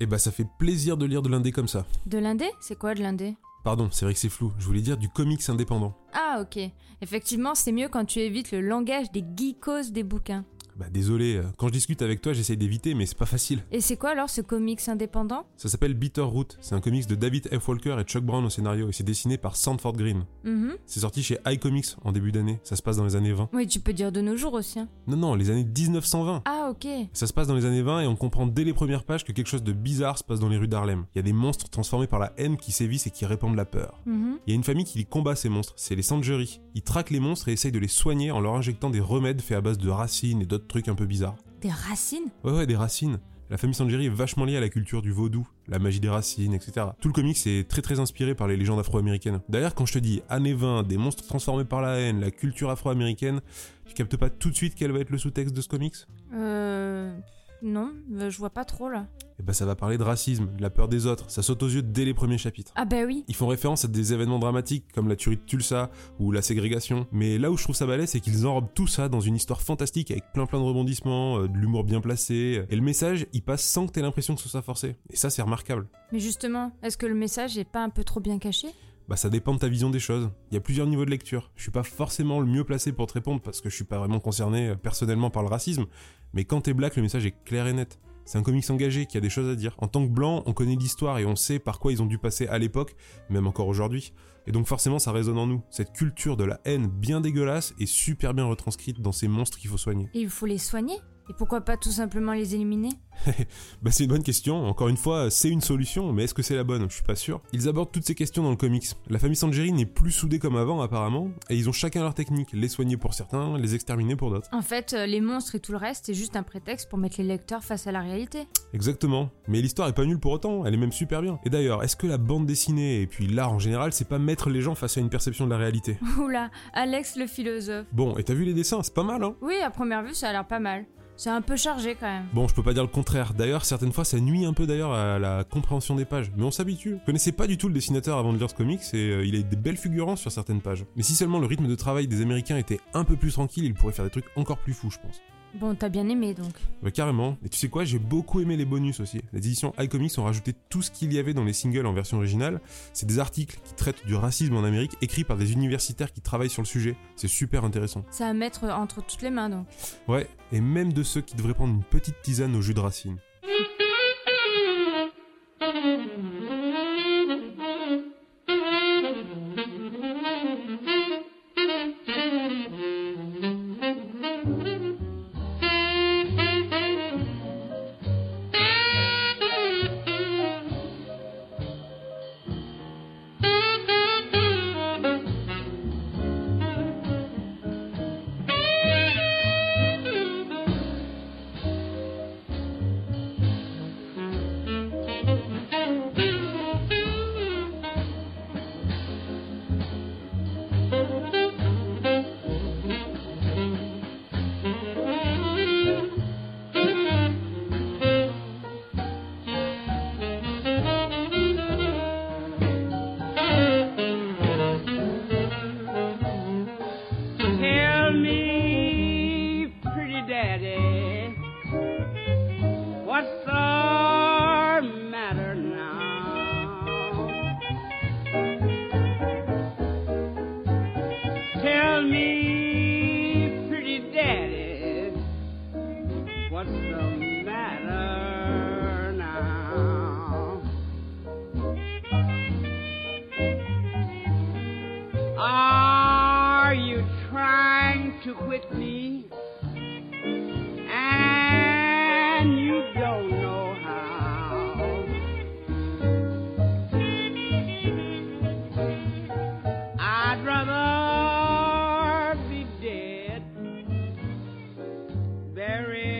Eh bah ça fait plaisir de lire de l'indé comme ça. De l'indé? C'est quoi de l'indé? Pardon, c'est vrai que c'est flou, je voulais dire du comics indépendant. Ah ok. Effectivement, c'est mieux quand tu évites le langage des geekos des bouquins. Bah désolé, euh, quand je discute avec toi j'essaye d'éviter mais c'est pas facile. Et c'est quoi alors ce comics indépendant? Ça s'appelle Bitter Root, c'est un comics de David F. Walker et Chuck Brown au scénario et c'est dessiné par Sandford Green. Mhm. C'est sorti chez iComics en début d'année, ça se passe dans les années 20. Oui, tu peux dire de nos jours aussi. hein. Non non, les années 1920. Ah ok. Ça se passe dans les années 20 et on comprend dès les premières pages que quelque chose de bizarre se passe dans les rues d'Harlem. Il y a des monstres transformés par la haine qui sévissent et qui répandent la peur. Mhm. Il y a une famille qui combat ces monstres, c'est les Sanjuri. Ils traquent les monstres et essayent de les soigner en leur injectant des remèdes faits à base de racines et d'autres trucs un peu bizarres. Des racines? Ouais ouais, des racines. La famille Sanjiri est vachement liée à la culture du vaudou, la magie des racines, etc. Tout le comics est très très inspiré par les légendes afro-américaines. D'ailleurs, quand je te dis années 20, des monstres transformés par la haine, la culture afro-américaine, tu captes pas tout de suite quel va être le sous-texte de ce comics? Euh... Non, je vois pas trop là. Eh ben ça va parler de racisme, de la peur des autres, ça saute aux yeux dès les premiers chapitres. Ah bah oui. Ils font référence à des événements dramatiques comme la tuerie de Tulsa ou la ségrégation, mais là où je trouve ça balèze, c'est qu'ils enrobent tout ça dans une histoire fantastique avec plein plein de rebondissements, euh, de l'humour bien placé, et le message il passe sans que t'aies l'impression que ce soit forcé. Et ça c'est remarquable. Mais justement, est-ce que le message est pas un peu trop bien caché? Bah ça dépend de ta vision des choses. Il y a plusieurs niveaux de lecture. Je suis pas forcément le mieux placé pour te répondre parce que je suis pas vraiment concerné euh, personnellement par le racisme, mais quand t'es black, le message est clair et net. C'est un comics engagé qui a des choses à dire. En tant que blanc, on connaît l'histoire et on sait par quoi ils ont dû passer à l'époque, même encore aujourd'hui. Et donc forcément ça résonne en nous. Cette culture de la haine bien dégueulasse est super bien retranscrite dans ces monstres qu'il faut soigner. Et il faut les soigner Et pourquoi pas tout simplement les éliminer? Bah c'est une bonne question, encore une fois, c'est une solution, mais est-ce que c'est la bonne? Je suis pas sûr. Ils abordent toutes ces questions dans le comics. La famille Sanjiri n'est plus soudée comme avant apparemment, et ils ont chacun leur technique, les soigner pour certains, les exterminer pour d'autres. En fait, euh, les monstres et tout le reste, c'est juste un prétexte pour mettre les lecteurs face à la réalité. Exactement. Mais l'histoire est pas nulle pour autant, elle est même super bien. Et d'ailleurs, est-ce que la bande dessinée et puis l'art en général, c'est pas mettre les gens face à une perception de la réalité? Oula, Alex le philosophe. Bon, et t'as vu les dessins, c'est pas mal hein? Oui, à première vue, ça a l'air pas mal. C'est un peu chargé quand même. Bon, je peux pas dire le contraire. D'ailleurs, certaines fois, ça nuit un peu d'ailleurs à la compréhension des pages. Mais on s'habitue. Je connaissais pas du tout le dessinateur avant de lire ce comics et euh, il a des belles figurances sur certaines pages. Mais si seulement le rythme de travail des Américains était un peu plus tranquille, il pourrait faire des trucs encore plus fous, je pense. Bon, t'as bien aimé donc. Bah, carrément. Et tu sais quoi, j'ai beaucoup aimé les bonus aussi. Les éditions iComics ont rajouté tout ce qu'il y avait dans les singles en version originale. C'est des articles qui traitent du racisme en Amérique, écrits par des universitaires qui travaillent sur le sujet. C'est super intéressant. Ça à mettre entre toutes les mains donc. Ouais, et même de ceux qui devraient prendre une petite tisane au jus de racine. Tell me, pretty daddy, what's the matter now? Are you trying to quit me? Mary.